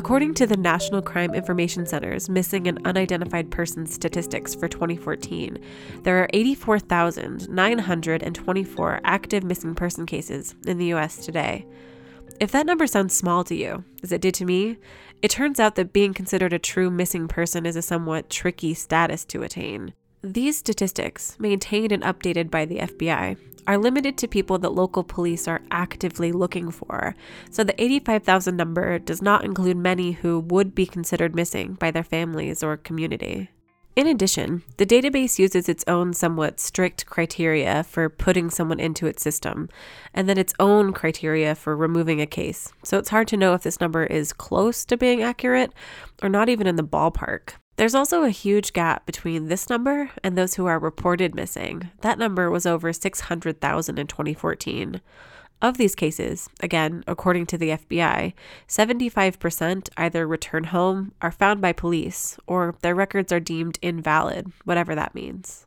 According to the National Crime Information Center's missing and unidentified persons statistics for 2014, there are 84,924 active missing person cases in the US today. If that number sounds small to you, as it did to me, it turns out that being considered a true missing person is a somewhat tricky status to attain. These statistics, maintained and updated by the FBI, are limited to people that local police are actively looking for, so the 85,000 number does not include many who would be considered missing by their families or community. In addition, the database uses its own somewhat strict criteria for putting someone into its system, and then its own criteria for removing a case. So it's hard to know if this number is close to being accurate or not even in the ballpark. There's also a huge gap between this number and those who are reported missing. That number was over 600,000 in 2014. Of these cases, again, according to the FBI, 75% either return home, are found by police, or their records are deemed invalid, whatever that means.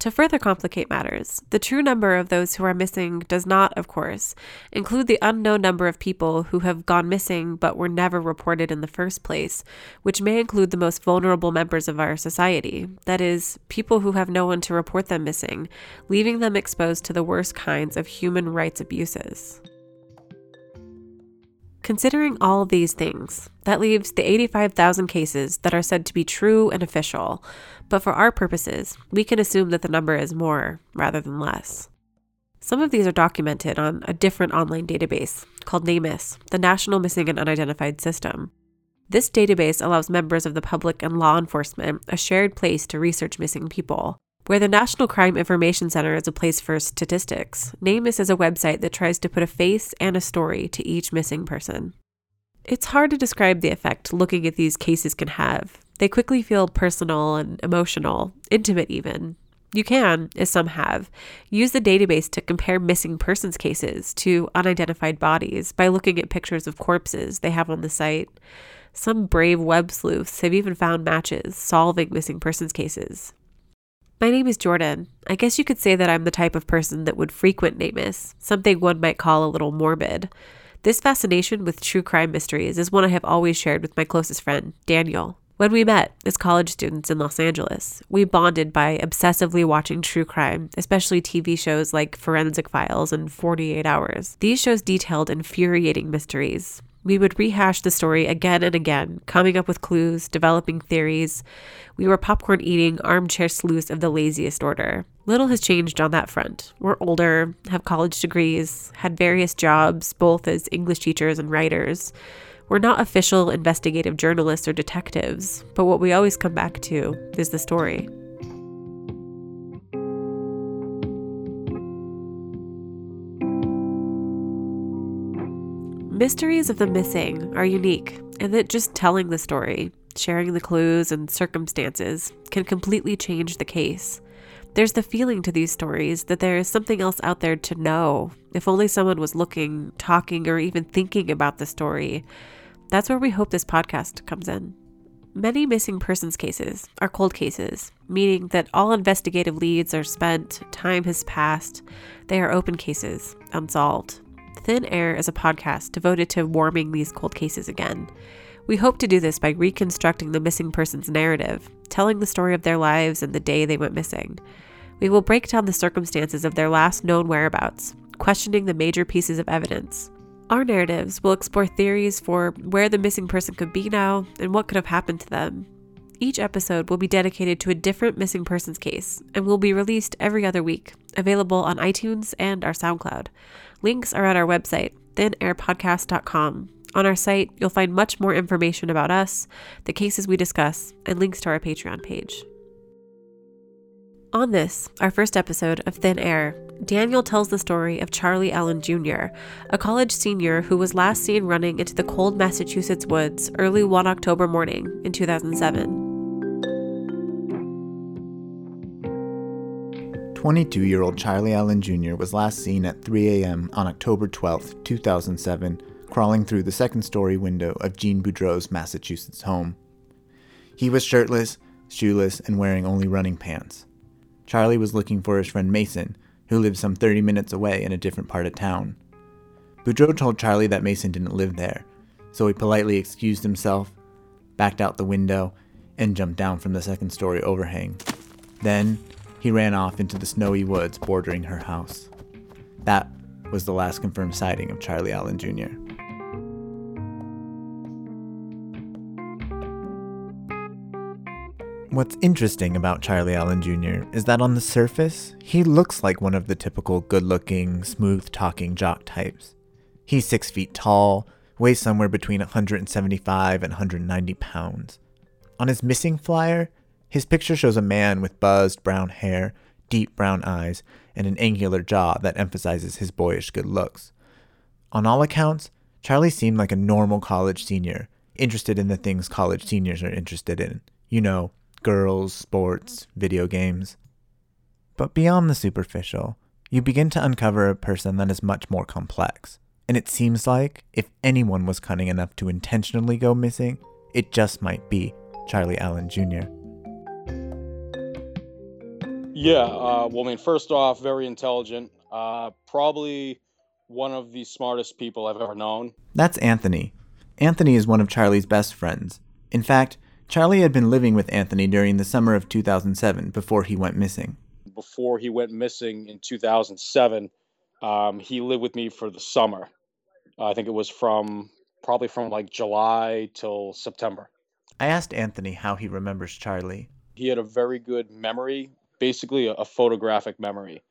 To further complicate matters, the true number of those who are missing does not, of course, include the unknown number of people who have gone missing but were never reported in the first place, which may include the most vulnerable members of our society that is, people who have no one to report them missing, leaving them exposed to the worst kinds of human rights abuses. Considering all these things, that leaves the 85,000 cases that are said to be true and official, but for our purposes, we can assume that the number is more rather than less. Some of these are documented on a different online database called NamUs, the National Missing and Unidentified System. This database allows members of the public and law enforcement a shared place to research missing people, where the National Crime Information Center is a place for statistics, NamUs is a website that tries to put a face and a story to each missing person. It's hard to describe the effect looking at these cases can have. They quickly feel personal and emotional, intimate even. You can, as some have, use the database to compare missing persons cases to unidentified bodies by looking at pictures of corpses they have on the site. Some brave web sleuths have even found matches solving missing persons cases. My name is Jordan. I guess you could say that I'm the type of person that would frequent NamUs, something one might call a little morbid. This fascination with true crime mysteries is one I have always shared with my closest friend, Daniel. When we met as college students in Los Angeles, we bonded by obsessively watching true crime, especially TV shows like Forensic Files and 48 Hours. These shows detailed infuriating mysteries, we would rehash the story again and again, coming up with clues, developing theories. We were popcorn eating armchair sleuths of the laziest order. Little has changed on that front. We're older, have college degrees, had various jobs, both as English teachers and writers. We're not official investigative journalists or detectives, but what we always come back to is the story. Mysteries of the missing are unique in that just telling the story, sharing the clues and circumstances, can completely change the case. There's the feeling to these stories that there is something else out there to know. If only someone was looking, talking, or even thinking about the story. That's where we hope this podcast comes in. Many missing persons cases are cold cases, meaning that all investigative leads are spent, time has passed, they are open cases, unsolved. Thin Air is a podcast devoted to warming these cold cases again. We hope to do this by reconstructing the missing person's narrative, telling the story of their lives and the day they went missing. We will break down the circumstances of their last known whereabouts, questioning the major pieces of evidence. Our narratives will explore theories for where the missing person could be now and what could have happened to them. Each episode will be dedicated to a different missing persons case and will be released every other week, available on iTunes and our SoundCloud. Links are at our website, thinairpodcast.com. On our site, you'll find much more information about us, the cases we discuss, and links to our Patreon page. On this, our first episode of Thin Air, Daniel tells the story of Charlie Allen Jr., a college senior who was last seen running into the cold Massachusetts woods early one October morning in 2007. 22 year old Charlie Allen Jr. was last seen at 3 a.m. on October 12, 2007, crawling through the second story window of Jean Boudreau's Massachusetts home. He was shirtless, shoeless, and wearing only running pants. Charlie was looking for his friend Mason, who lived some 30 minutes away in a different part of town. Boudreau told Charlie that Mason didn't live there, so he politely excused himself, backed out the window, and jumped down from the second story overhang. Then he ran off into the snowy woods bordering her house. That was the last confirmed sighting of Charlie Allen Jr. What's interesting about Charlie Allen Jr. is that on the surface, he looks like one of the typical good looking, smooth talking jock types. He's six feet tall, weighs somewhere between 175 and 190 pounds. On his missing flyer, his picture shows a man with buzzed brown hair, deep brown eyes, and an angular jaw that emphasizes his boyish good looks. On all accounts, Charlie seemed like a normal college senior, interested in the things college seniors are interested in. You know, girls, sports, video games. But beyond the superficial, you begin to uncover a person that is much more complex. And it seems like if anyone was cunning enough to intentionally go missing, it just might be Charlie Allen Jr. Yeah, uh, well, I mean, first off, very intelligent. Uh, probably one of the smartest people I've ever known. That's Anthony. Anthony is one of Charlie's best friends. In fact, Charlie had been living with Anthony during the summer of 2007 before he went missing. Before he went missing in 2007, um, he lived with me for the summer. Uh, I think it was from probably from like July till September. I asked Anthony how he remembers Charlie. He had a very good memory, basically a, a photographic memory.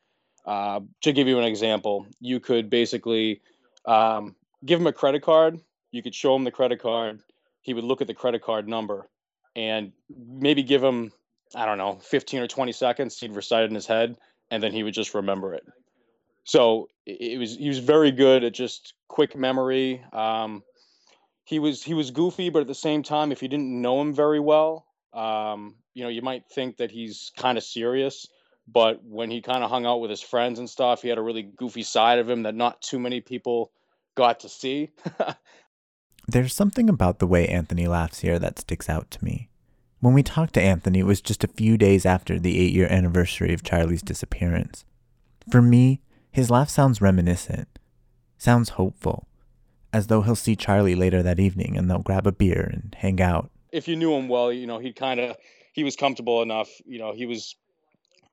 Uh, to give you an example, you could basically um, give him a credit card. You could show him the credit card. He would look at the credit card number and maybe give him I don't know 15 or 20 seconds. He'd recite it in his head, and then he would just remember it. So it was he was very good at just quick memory. Um, he was he was goofy, but at the same time, if you didn't know him very well, um, you know, you might think that he's kind of serious. But when he kind of hung out with his friends and stuff, he had a really goofy side of him that not too many people got to see. There's something about the way Anthony laughs here that sticks out to me. When we talked to Anthony, it was just a few days after the eight year anniversary of Charlie's disappearance. For me, his laugh sounds reminiscent, sounds hopeful, as though he'll see Charlie later that evening and they'll grab a beer and hang out. If you knew him well, you know, he'd kind of he was comfortable enough, you know, he was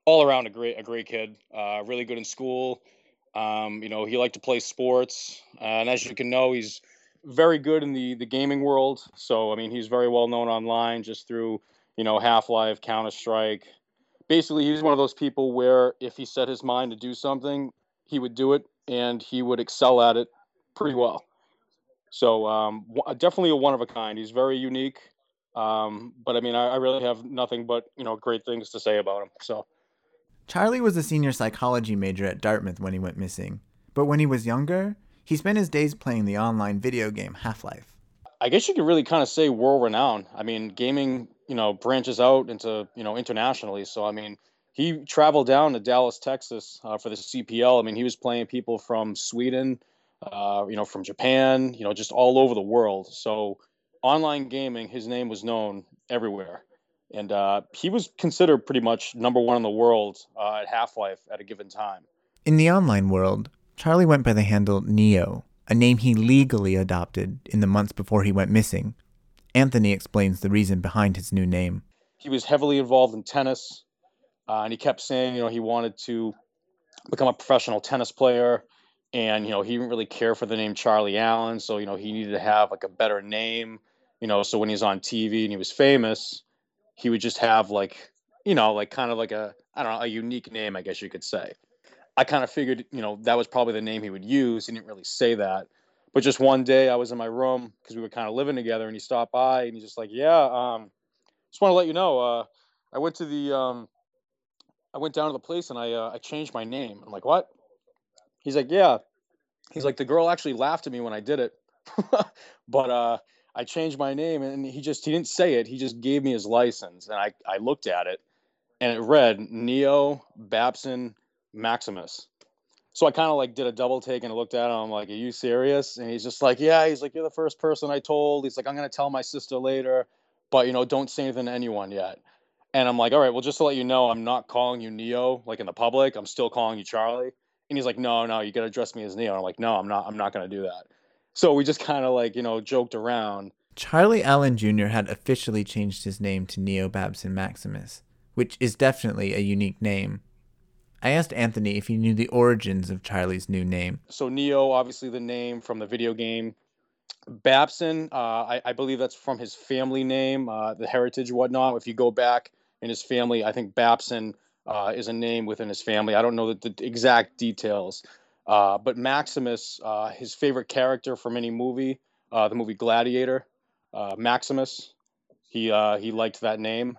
all around a great a great kid, uh, really good in school. Um, you know, he liked to play sports, uh, and as you can know, he's very good in the the gaming world. So I mean, he's very well known online just through you know Half Life, Counter Strike. Basically, he's one of those people where if he set his mind to do something, he would do it, and he would excel at it pretty well. So um, definitely a one of a kind. He's very unique. Um, but I mean, I, I really have nothing but you know great things to say about him. So. Charlie was a senior psychology major at Dartmouth when he went missing. But when he was younger, he spent his days playing the online video game Half Life. I guess you could really kind of say world renowned. I mean, gaming, you know, branches out into, you know, internationally. So, I mean, he traveled down to Dallas, Texas uh, for the CPL. I mean, he was playing people from Sweden, uh, you know, from Japan, you know, just all over the world. So, online gaming, his name was known everywhere. And uh, he was considered pretty much number one in the world uh, at Half Life at a given time. In the online world, Charlie went by the handle Neo, a name he legally adopted in the months before he went missing. Anthony explains the reason behind his new name. He was heavily involved in tennis, uh, and he kept saying, you know, he wanted to become a professional tennis player, and you know, he didn't really care for the name Charlie Allen, so you know, he needed to have like a better name, you know, so when he's on TV and he was famous, he would just have like, you know, like kind of like a I don't know, a unique name, I guess you could say. I kind of figured, you know, that was probably the name he would use. He didn't really say that. But just one day I was in my room because we were kind of living together and he stopped by and he's just like, yeah, um, just want to let you know, uh, I went to the, um, I went down to the place and I, uh, I changed my name. I'm like, what? He's like, yeah. He's like, the girl actually laughed at me when I did it. but, uh, I changed my name and he just, he didn't say it. He just gave me his license and I, I looked at it and it read Neo Babson Maximus. So I kind of like did a double take and looked at him. I'm like, "Are you serious?" And he's just like, "Yeah." He's like, "You're the first person I told." He's like, "I'm gonna tell my sister later, but you know, don't say anything to anyone yet." And I'm like, "All right, well, just to let you know, I'm not calling you Neo like in the public. I'm still calling you Charlie." And he's like, "No, no, you gotta address me as Neo." And I'm like, "No, I'm not. I'm not gonna do that." so we just kind of like you know joked around. Charlie Allen Jr. had officially changed his name to Neo Babson Maximus, which is definitely a unique name. I asked Anthony if he knew the origins of Charlie's new name. So Neo, obviously the name from the video game. Babson, uh, I, I, believe that's from his family name, uh, the heritage, whatnot. If you go back in his family, I think Babson uh, is a name within his family. I don't know the, the exact details, uh, but Maximus, uh, his favorite character from any movie, uh, the movie Gladiator, Maximus, he he liked that name,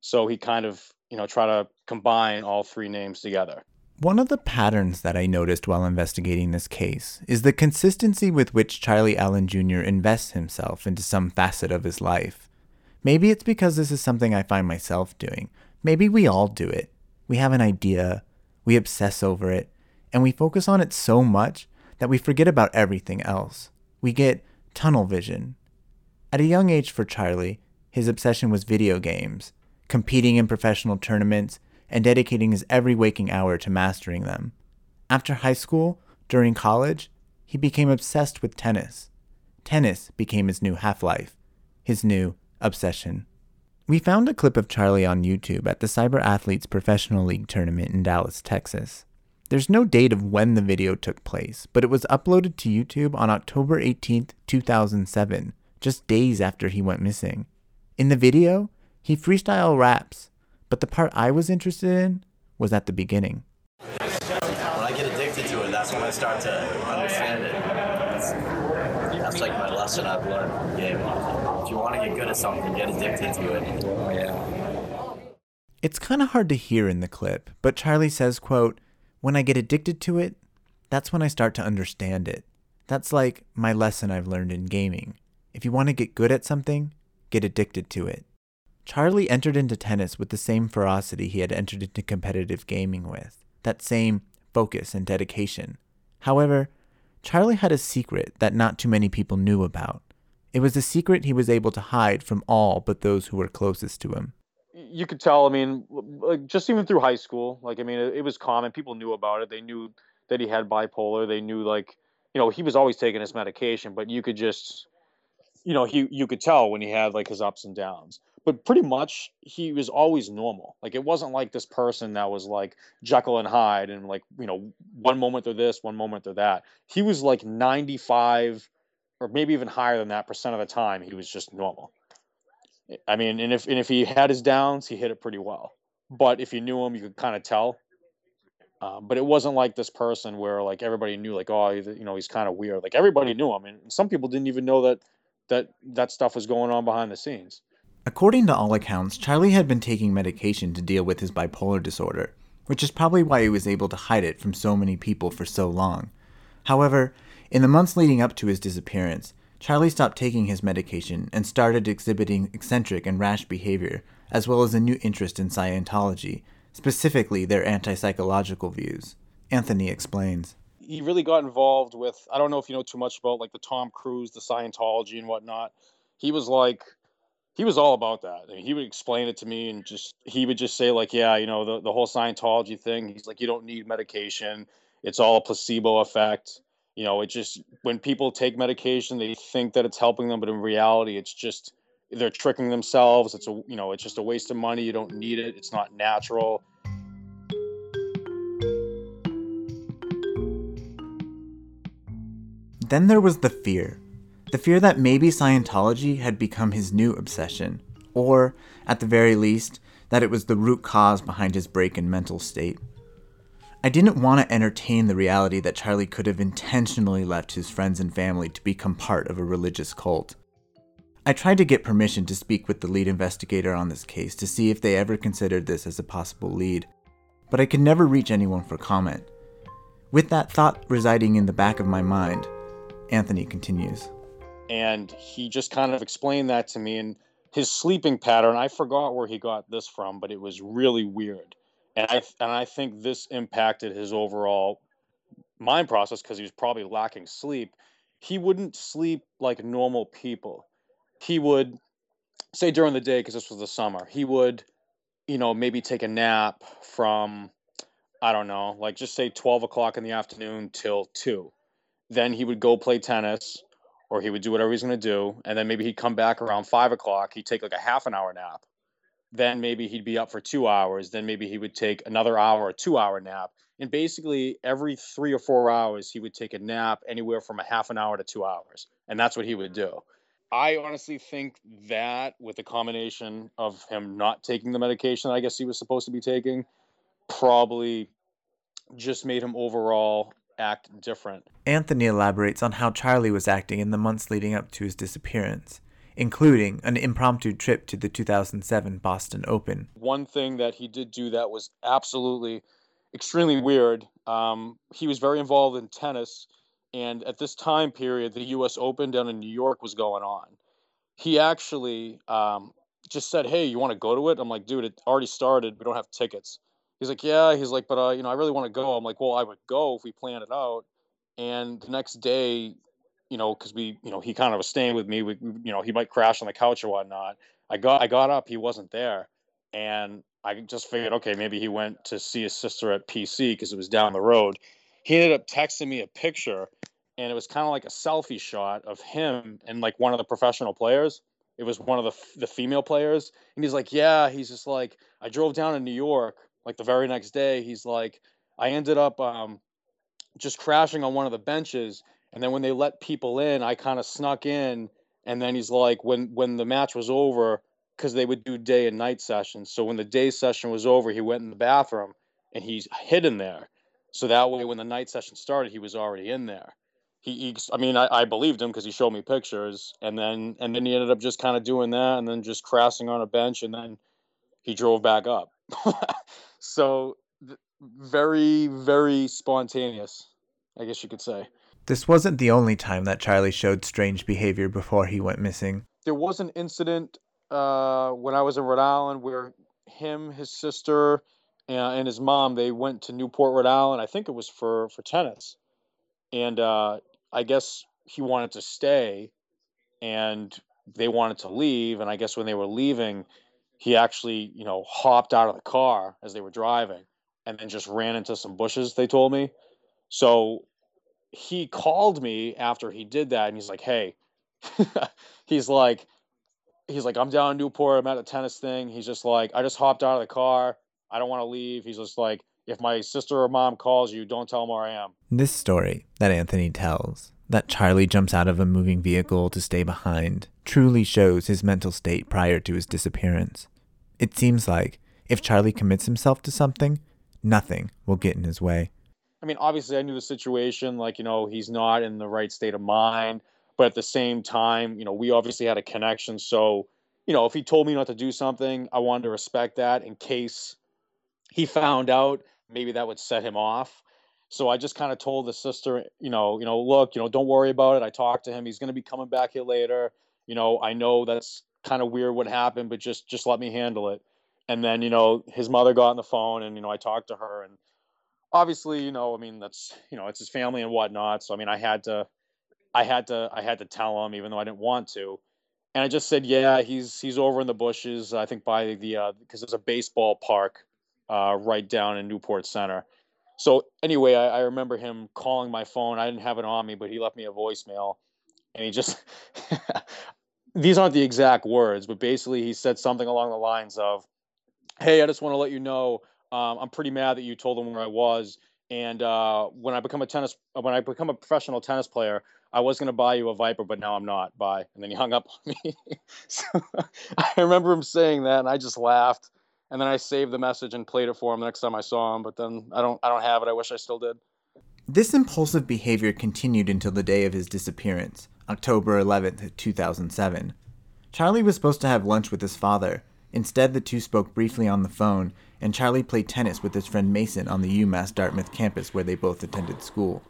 so he kind of you know try to combine all three names together. One of the patterns that I noticed while investigating this case is the consistency with which Charlie Allen Jr. invests himself into some facet of his life. Maybe it's because this is something I find myself doing. Maybe we all do it. We have an idea, we obsess over it, and we focus on it so much that we forget about everything else. We get tunnel vision. At a young age for Charlie, his obsession was video games, competing in professional tournaments, and dedicating his every waking hour to mastering them. After high school, during college, he became obsessed with tennis. Tennis became his new half life, his new obsession. We found a clip of Charlie on YouTube at the Cyber Athletes Professional League tournament in Dallas, Texas. There's no date of when the video took place, but it was uploaded to YouTube on October 18, 2007, just days after he went missing. In the video, he freestyle raps, but the part I was interested in was at the beginning. When I get addicted to it, that's when I start to understand it. That's, like my lesson I've learned game. If you want to get good at something, get addicted to it. Oh, yeah. It's kind of hard to hear in the clip, but Charlie says, quote, when I get addicted to it, that's when I start to understand it. That's like my lesson I've learned in gaming. If you want to get good at something, get addicted to it. Charlie entered into tennis with the same ferocity he had entered into competitive gaming with, that same focus and dedication. However, Charlie had a secret that not too many people knew about. It was a secret he was able to hide from all but those who were closest to him. You could tell, I mean, like just even through high school, like I mean, it, it was common. People knew about it. They knew that he had bipolar. They knew like, you know, he was always taking his medication, but you could just you know, he you could tell when he had like his ups and downs but pretty much he was always normal. Like it wasn't like this person that was like Jekyll and Hyde and like, you know, one moment they're this, one moment they're that. He was like 95 or maybe even higher than that percent of the time he was just normal. I mean, and if and if he had his downs, he hit it pretty well. But if you knew him, you could kind of tell. Um, but it wasn't like this person where like everybody knew like oh you know he's kind of weird. Like everybody knew him, and some people didn't even know that that that stuff was going on behind the scenes. According to all accounts, Charlie had been taking medication to deal with his bipolar disorder, which is probably why he was able to hide it from so many people for so long. However, in the months leading up to his disappearance, Charlie stopped taking his medication and started exhibiting eccentric and rash behavior, as well as a new interest in Scientology, specifically their anti psychological views. Anthony explains. He really got involved with, I don't know if you know too much about like the Tom Cruise, the Scientology and whatnot. He was like he was all about that. I mean, he would explain it to me and just he would just say like, yeah, you know, the the whole Scientology thing. He's like, you don't need medication. It's all a placebo effect. You know, it just when people take medication, they think that it's helping them, but in reality, it's just they're tricking themselves. It's a you know, it's just a waste of money. You don't need it. It's not natural. Then there was the fear the fear that maybe Scientology had become his new obsession, or, at the very least, that it was the root cause behind his break in mental state. I didn't want to entertain the reality that Charlie could have intentionally left his friends and family to become part of a religious cult. I tried to get permission to speak with the lead investigator on this case to see if they ever considered this as a possible lead, but I could never reach anyone for comment. With that thought residing in the back of my mind, Anthony continues and he just kind of explained that to me and his sleeping pattern i forgot where he got this from but it was really weird. And i and i think this impacted his overall mind process because he was probably lacking sleep. He wouldn't sleep like normal people. He would say during the day because this was the summer he would you know maybe take a nap from i don't know like just say 12 o'clock in the afternoon till 2 then he would go play tennis or he would do whatever he's going to do, and then maybe he'd come back around five o'clock. He'd take like a half an hour nap. Then maybe he'd be up for two hours. Then maybe he would take another hour or two hour nap. And basically, every three or four hours, he would take a nap anywhere from a half an hour to two hours. And that's what he would do. I honestly think that with the combination of him not taking the medication I guess he was supposed to be taking, probably just made him overall act different. Anthony elaborates on how Charlie was acting in the months leading up to his disappearance, including an impromptu trip to the 2007 Boston Open. One thing that he did do that was absolutely extremely weird. Um, he was very involved in tennis and at this time period, the U.S. Open down in New York was going on. He actually um, just said, "Hey, you want to go to it?" I'm like, "Dude, it already started. We don't have tickets." He's like, "Yeah." He's like, "But uh, you know, I really want to go." I'm like, "Well, I would go if we planned it out." And the next day, you know, because we, you know, he kind of was staying with me. We, you know, he might crash on the couch or whatnot. I got, I got up. He wasn't there, and I just figured, okay, maybe he went to see his sister at PC because it was down the road he ended up texting me a picture and it was kind of like a selfie shot of him and like one of the professional players it was one of the the female players and he's like yeah he's just like i drove down to new york like the very next day he's like i ended up um, just crashing on one of the benches. And then when they let people in i kind of snuck in. And then he's like when when the match was over because they would do day and night sessions. So when the day session was over he went in the bathroom and he's hidden there. So that way, when the night session started, he was already in there. He, he I mean, I, I believed him because he showed me pictures, and then and then he ended up just kind of doing that, and then just crashing on a bench, and then he drove back up. so th- very, very spontaneous, I guess you could say. This wasn't the only time that Charlie showed strange behavior before he went missing. There was an incident uh, when I was in Rhode Island where him, his sister, and his mom they went to Newport, Rhode Island. I think it was for for tennis, and uh, I guess he wanted to stay, and they wanted to leave. And I guess when they were leaving, he actually you know hopped out of the car as they were driving, and then just ran into some bushes. They told me, so he called me after he did that, and he's like, "Hey," he's like. He's like, I'm down in Newport. I'm at a tennis thing. He's just like, I just hopped out of the car I don't want to leave. He's just like, if my sister or mom calls you, don't tell them where I am. This story that Anthony tells, that Charlie jumps out of a moving vehicle to stay behind, truly shows his mental state prior to his disappearance. It seems like if Charlie commits himself to something, nothing will get in his way. I mean, obviously, I knew the situation. Like, you know, he's not in the right state of mind. But at the same time, you know, we obviously had a connection. So, you know, if he told me not to do something, I wanted to respect that in case he found out maybe that would set him off so i just kind of told the sister you know you know look you know don't worry about it i talked to him he's going to be coming back here later you know i know that's kind of weird what happened but just just let me handle it and then you know his mother got on the phone and you know i talked to her and obviously you know i mean that's you know it's his family and whatnot so i mean i had to i had to i had to tell him even though i didn't want to and i just said yeah he's he's over in the bushes i think by the uh because there's a baseball park uh, right down in Newport Center. So anyway, I, I, remember him calling my phone. I didn't have it on me, but he left me a voicemail, and he just these aren't the exact words, but basically he said something along the lines of, "Hey, I just want to let you know um, I'm pretty mad that you told them where I was, and uh, when I become a tennis when I become a professional tennis player." I was going to buy you a Viper, but now I'm not. Bye. And then he hung up on me. so I remember him saying that, and I just laughed and then I saved the message and played it for him the next time I saw him. But then I don't I don't have it. I wish I still did. This impulsive behavior continued until the day of his disappearance, October 11, 2007. Charlie was supposed to have lunch with his father. Instead, the two spoke briefly on the phone, and Charlie played tennis with his friend Mason on the UMass Dartmouth campus where they both attended school.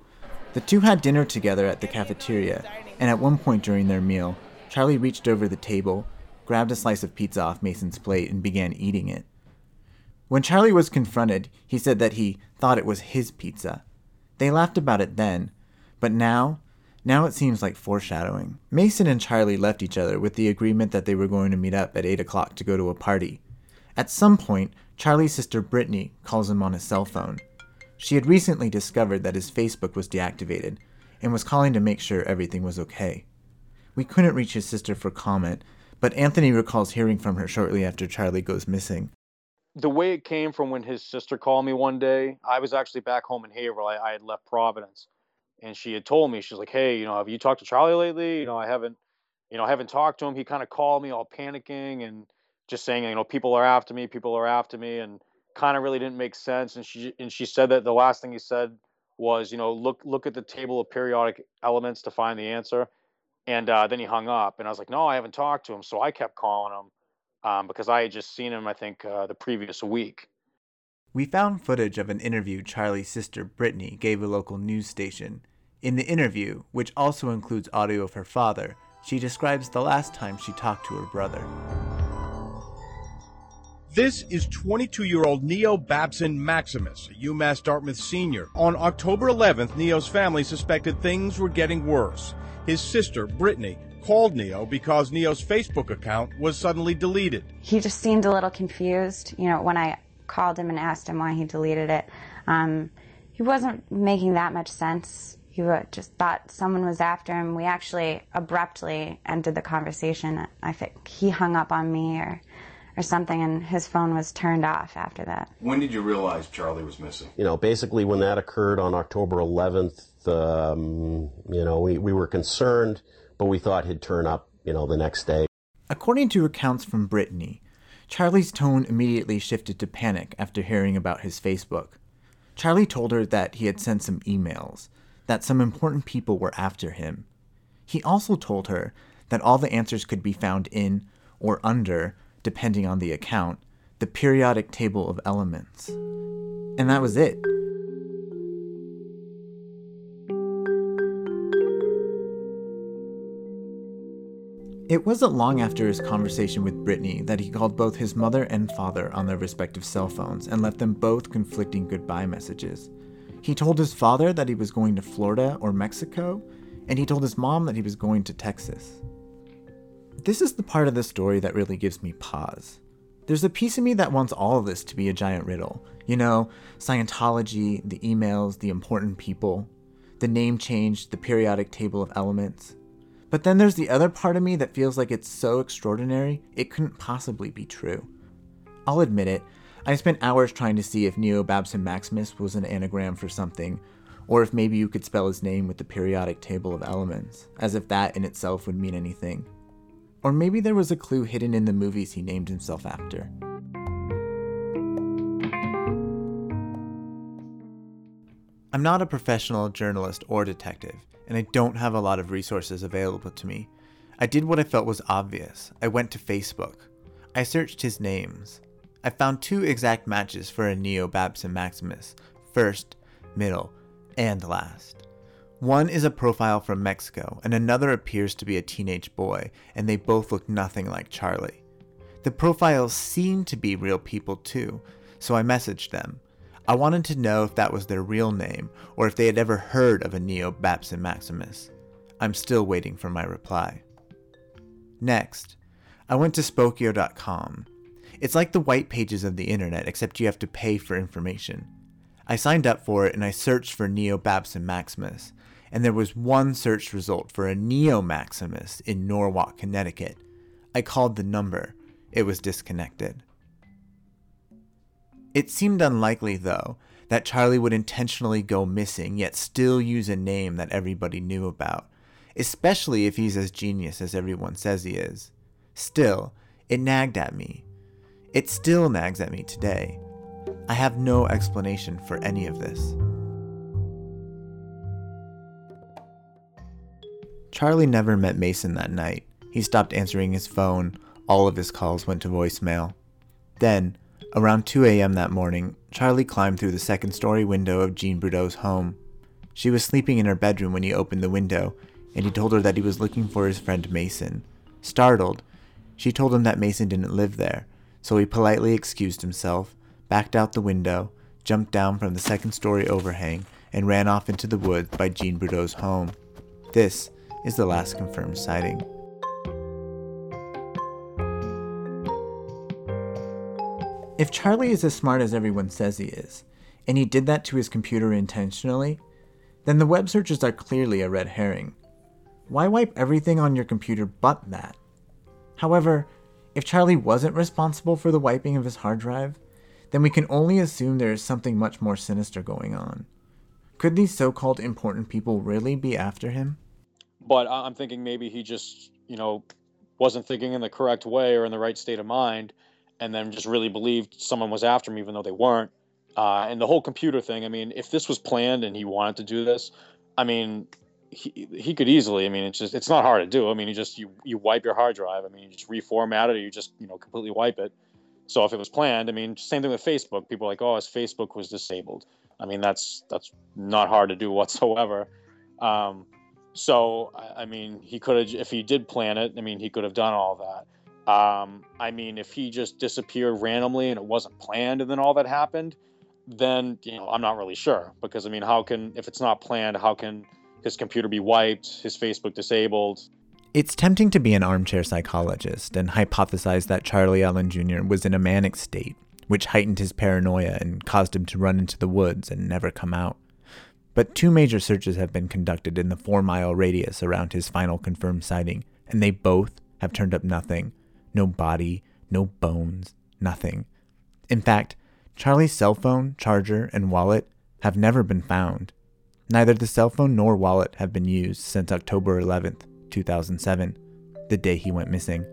The two had dinner together at the cafeteria, and at one point during their meal, Charlie reached over the table, grabbed a slice of pizza off Mason's plate, and began eating it. When Charlie was confronted, he said that he thought it was his pizza. They laughed about it then, but now, now it seems like foreshadowing. Mason and Charlie left each other with the agreement that they were going to meet up at 8 o'clock to go to a party. At some point, Charlie's sister Brittany calls him on his cell phone. She had recently discovered that his Facebook was deactivated and was calling to make sure everything was okay. We couldn't reach his sister for comment, but Anthony recalls hearing from her shortly after Charlie goes missing. The way it came from when his sister called me one day, I was actually back home in Haverhill. I, I had left Providence, and she had told me she's like, "Hey, you know, have you talked to Charlie lately? You know, I haven't, you know, I haven't talked to him. He kind of called me all panicking and just saying, you know, people are after me, people are after me, and kind of really didn't make sense. And she and she said that the last thing he said was, you know, look look at the table of periodic elements to find the answer. And uh, then he hung up, and I was like, no, I haven't talked to him. So I kept calling him um, because I had just seen him, I think, uh, the previous week. We found footage of an interview Charlie's sister Brittany gave a local news station. In the interview, which also includes audio of her father, she describes the last time she talked to her brother. This is 22 year old Neo Babson Maximus, a UMass Dartmouth senior. On October 11th, Neo's family suspected things were getting worse. His sister, Brittany, called Neo because Neo's Facebook account was suddenly deleted. He just seemed a little confused, you know, when I called him and asked him why he deleted it. Um, he wasn't making that much sense. He just thought someone was after him. We actually abruptly ended the conversation. I think he hung up on me or or something, and his phone was turned off after that. When did you realize Charlie was missing? You know, basically when that occurred on October 11th, um, you know, we, we were concerned, but we thought he'd turn up, you know, the next day. According to accounts from Brittany, Charlie's tone immediately shifted to panic after hearing about his Facebook. Charlie told her that he had sent some emails, that some important people were after him. He also told her that all the answers could be found in or under depending on the account, the periodic table of elements. And that was it. It wasn't long after his conversation with Brittany that he called both his mother and father on their respective cell phones and left them both conflicting goodbye messages. He told his father that he was going to Florida or Mexico, and he told his mom that he was going to Texas. This is the part of the story that really gives me pause. There's a piece of me that wants all of this to be a giant riddle. You know, Scientology, the emails, the important people, the name change, the periodic table of elements. But then there's the other part of me that feels like it's so extraordinary, it couldn't possibly be true. I'll admit it, I spent hours trying to see if Neo Babson Maximus was an anagram for something, or if maybe you could spell his name with the periodic table of elements, as if that in itself would mean anything. Or maybe there was a clue hidden in the movies he named himself after. I'm not a professional journalist or detective, and I don't have a lot of resources available to me. I did what I felt was obvious. I went to Facebook. I searched his names. I found two exact matches for a Neo Babson Maximus first, middle, and last. One is a profile from Mexico, and another appears to be a teenage boy, and they both look nothing like Charlie. The profiles seem to be real people too, so I messaged them. I wanted to know if that was their real name, or if they had ever heard of a Neo Babson Maximus. I'm still waiting for my reply. Next, I went to Spokeo.com. It's like the white pages of the internet, except you have to pay for information. I signed up for it and I searched for Neo Babson Maximus, and there was one search result for a Neo Maximus in Norwalk, Connecticut. I called the number. It was disconnected. It seemed unlikely, though, that Charlie would intentionally go missing yet still use a name that everybody knew about, especially if he's as genius as everyone says he is. Still, it nagged at me. It still nags at me today. I have no explanation for any of this. Charlie never met Mason that night. He stopped answering his phone. All of his calls went to voicemail. Then, around 2 a.m. that morning, Charlie climbed through the second story window of Jean Boudreau's home. She was sleeping in her bedroom when he opened the window, and he told her that he was looking for his friend Mason. Startled, she told him that Mason didn't live there, so he politely excused himself, backed out the window, jumped down from the second story overhang, and ran off into the woods by Jean Boudreau's home. This is the last confirmed sighting. If Charlie is as smart as everyone says he is, and he did that to his computer intentionally, then the web searches are clearly a red herring. why wipe everything on your computer but that? However, if Charlie wasn't responsible for the wiping of his hard drive, then we can only assume there is something much more sinister going on. Could these so called important people really be after him? But I'm thinking maybe he just, you know, wasn't thinking in the correct way or in the right state of mind, and then just really believed someone was after him even though they weren't. Uh, and the whole computer thing, I mean, if this was planned and he wanted to do this, I mean, he, he could easily. I mean, it's just it's not hard to do. I mean, you just you you wipe your hard drive. I mean, you just reformat it, or you just you know completely wipe it. So if it was planned, I mean, same thing with Facebook. People are like, oh, his Facebook was disabled. I mean, that's that's not hard to do whatsoever. Um, so I mean, he could have if he did plan it. I mean, he could have done all that. Um, I mean, if he just disappeared randomly and it wasn't planned, and then all that happened, then you know I'm not really sure because I mean, how can if it's not planned, how can his computer be wiped, his Facebook disabled. It's tempting to be an armchair psychologist and hypothesize that Charlie Allen Jr. was in a manic state, which heightened his paranoia and caused him to run into the woods and never come out. But two major searches have been conducted in the four mile radius around his final confirmed sighting, and they both have turned up nothing no body, no bones, nothing. In fact, Charlie's cell phone, charger, and wallet have never been found. Neither the cell phone nor wallet have been used since October 11th, 2007, the day he went missing.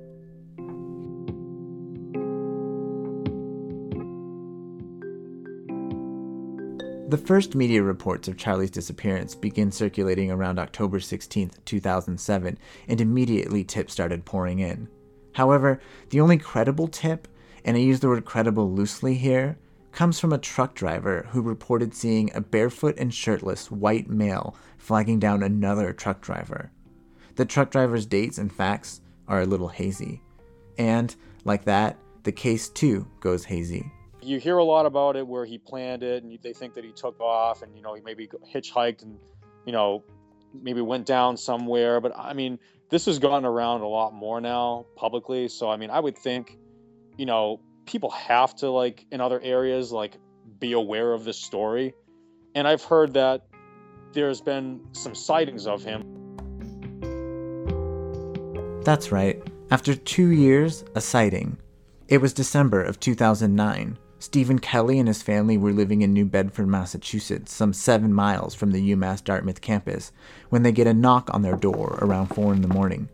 The first media reports of Charlie's disappearance began circulating around October 16, 2007, and immediately tips started pouring in. However, the only credible tip, and I use the word credible loosely here, comes from a truck driver who reported seeing a barefoot and shirtless white male flagging down another truck driver. The truck driver's dates and facts are a little hazy. And, like that, the case too goes hazy. You hear a lot about it where he planned it and they think that he took off and, you know, he maybe hitchhiked and, you know, maybe went down somewhere. But I mean, this has gone around a lot more now publicly. So, I mean, I would think, you know, people have to like in other areas like be aware of this story. And I've heard that there's been some sightings of him. That's right. After two years, a sighting. It was December of 2009. Stephen Kelly and his family were living in New Bedford, Massachusetts, some seven miles from the UMass Dartmouth campus, when they get a knock on their door around four in the morning.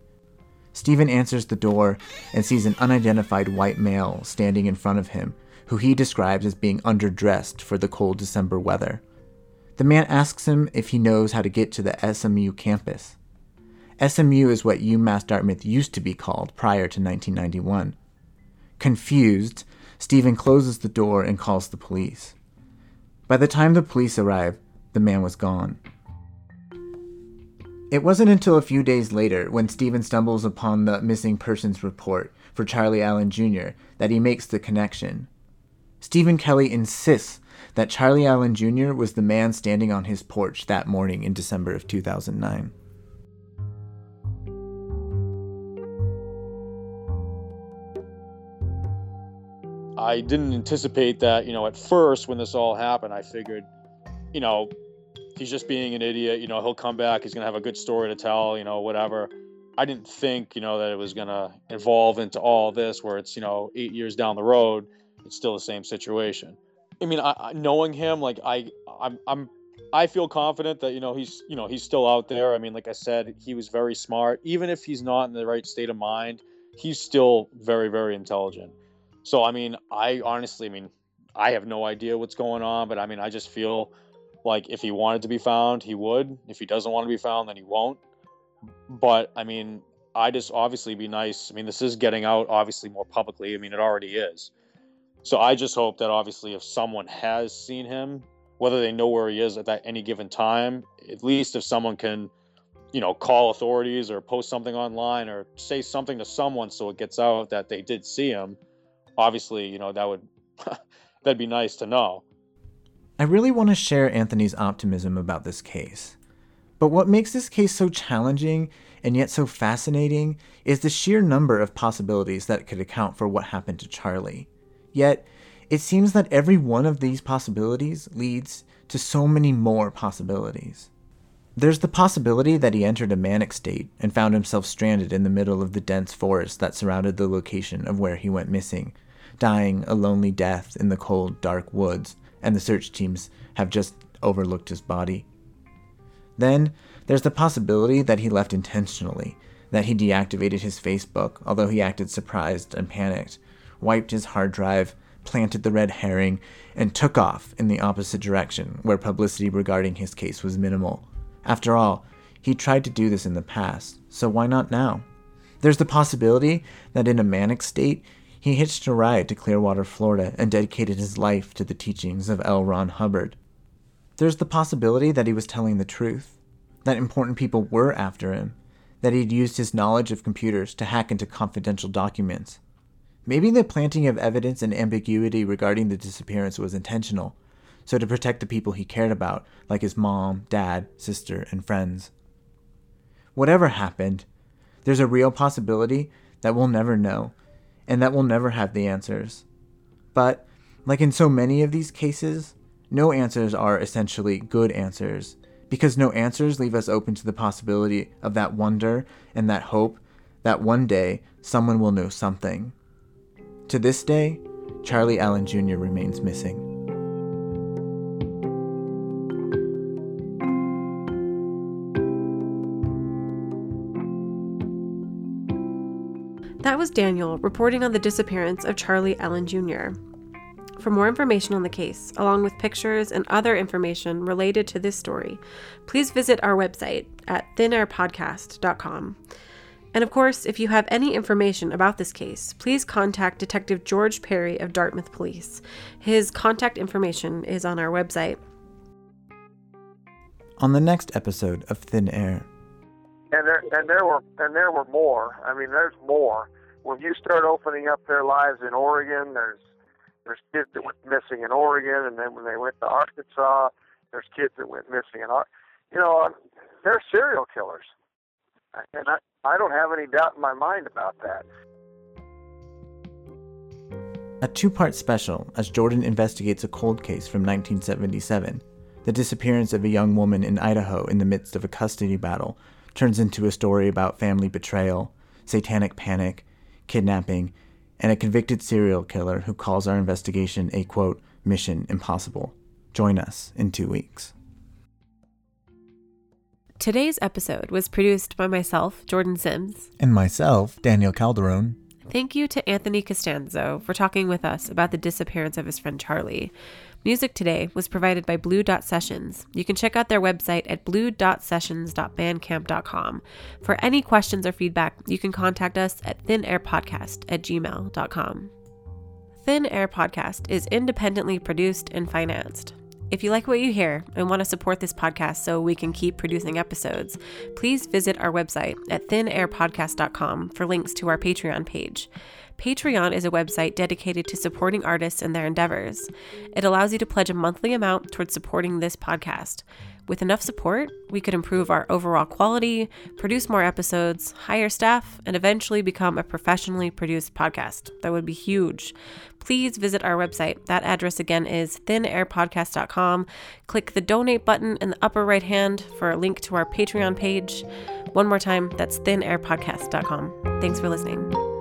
Stephen answers the door and sees an unidentified white male standing in front of him, who he describes as being underdressed for the cold December weather. The man asks him if he knows how to get to the SMU campus. SMU is what UMass Dartmouth used to be called prior to 1991. Confused, Stephen closes the door and calls the police. By the time the police arrive, the man was gone. It wasn't until a few days later, when Stephen stumbles upon the missing persons report for Charlie Allen Jr., that he makes the connection. Stephen Kelly insists that Charlie Allen Jr. was the man standing on his porch that morning in December of 2009. I didn't anticipate that, you know, at first when this all happened, I figured, you know, he's just being an idiot. You know, he'll come back. He's gonna have a good story to tell. You know, whatever. I didn't think, you know, that it was gonna evolve into all this, where it's, you know, eight years down the road, it's still the same situation. I mean, I, I, knowing him, like I, I'm, I'm, I feel confident that you know he's, you know, he's still out there. I mean, like I said, he was very smart. Even if he's not in the right state of mind, he's still very, very intelligent. So, I mean, I honestly, I mean, I have no idea what's going on, but I mean, I just feel like if he wanted to be found, he would. If he doesn't want to be found, then he won't. But I mean, I just obviously be nice. I mean, this is getting out obviously more publicly. I mean, it already is. So I just hope that obviously if someone has seen him, whether they know where he is at that any given time, at least if someone can, you know, call authorities or post something online or say something to someone so it gets out that they did see him, obviously, you know, that would that'd be nice to know. I really want to share Anthony's optimism about this case. But what makes this case so challenging and yet so fascinating is the sheer number of possibilities that could account for what happened to Charlie. Yet, it seems that every one of these possibilities leads to so many more possibilities. There's the possibility that he entered a manic state and found himself stranded in the middle of the dense forest that surrounded the location of where he went missing, dying a lonely death in the cold, dark woods, and the search teams have just overlooked his body. Then, there's the possibility that he left intentionally, that he deactivated his Facebook, although he acted surprised and panicked, wiped his hard drive, planted the red herring, and took off in the opposite direction, where publicity regarding his case was minimal. After all, he tried to do this in the past, so why not now? There's the possibility that in a manic state, he hitched a ride to Clearwater, Florida, and dedicated his life to the teachings of L. Ron Hubbard. There's the possibility that he was telling the truth, that important people were after him, that he'd used his knowledge of computers to hack into confidential documents. Maybe the planting of evidence and ambiguity regarding the disappearance was intentional, so to protect the people he cared about, like his mom, dad, sister, and friends. Whatever happened, there's a real possibility that we'll never know, and that we'll never have the answers. But, like in so many of these cases, no answers are essentially good answers, because no answers leave us open to the possibility of that wonder and that hope that one day someone will know something. To this day, Charlie Allen Jr. remains missing. That was Daniel reporting on the disappearance of Charlie Allen Jr. For more information on the case, along with pictures and other information related to this story, please visit our website at thinairpodcast.com. And of course, if you have any information about this case, please contact Detective George Perry of Dartmouth Police. His contact information is on our website. On the next episode of Thin Air, and there and there were and there were more. I mean, there's more. When you start opening up their lives in Oregon, there's there's kids that went missing in Oregon, and then when they went to Arkansas, there's kids that went missing in Ar- you know um, they're serial killers, and I I don't have any doubt in my mind about that. A two part special as Jordan investigates a cold case from 1977, the disappearance of a young woman in Idaho in the midst of a custody battle turns into a story about family betrayal, satanic panic, kidnapping, and a convicted serial killer who calls our investigation a quote, mission impossible. Join us in two weeks. Today's episode was produced by myself, Jordan Sims, and myself, Daniel Calderon. Thank you to Anthony Costanzo for talking with us about the disappearance of his friend Charlie. Music today was provided by Blue Dot Sessions. You can check out their website at blue.sessions.bandcamp.com. For any questions or feedback, you can contact us at thinairpodcast at gmail.com. Thin Air Podcast is independently produced and financed. If you like what you hear and want to support this podcast so we can keep producing episodes, please visit our website at thinairpodcast.com for links to our Patreon page. Patreon is a website dedicated to supporting artists in their endeavors. It allows you to pledge a monthly amount towards supporting this podcast. With enough support, we could improve our overall quality, produce more episodes, hire staff, and eventually become a professionally produced podcast. That would be huge. Please visit our website. That address again is thinairpodcast.com. Click the donate button in the upper right hand for a link to our Patreon page. One more time, that's thinairpodcast.com. Thanks for listening.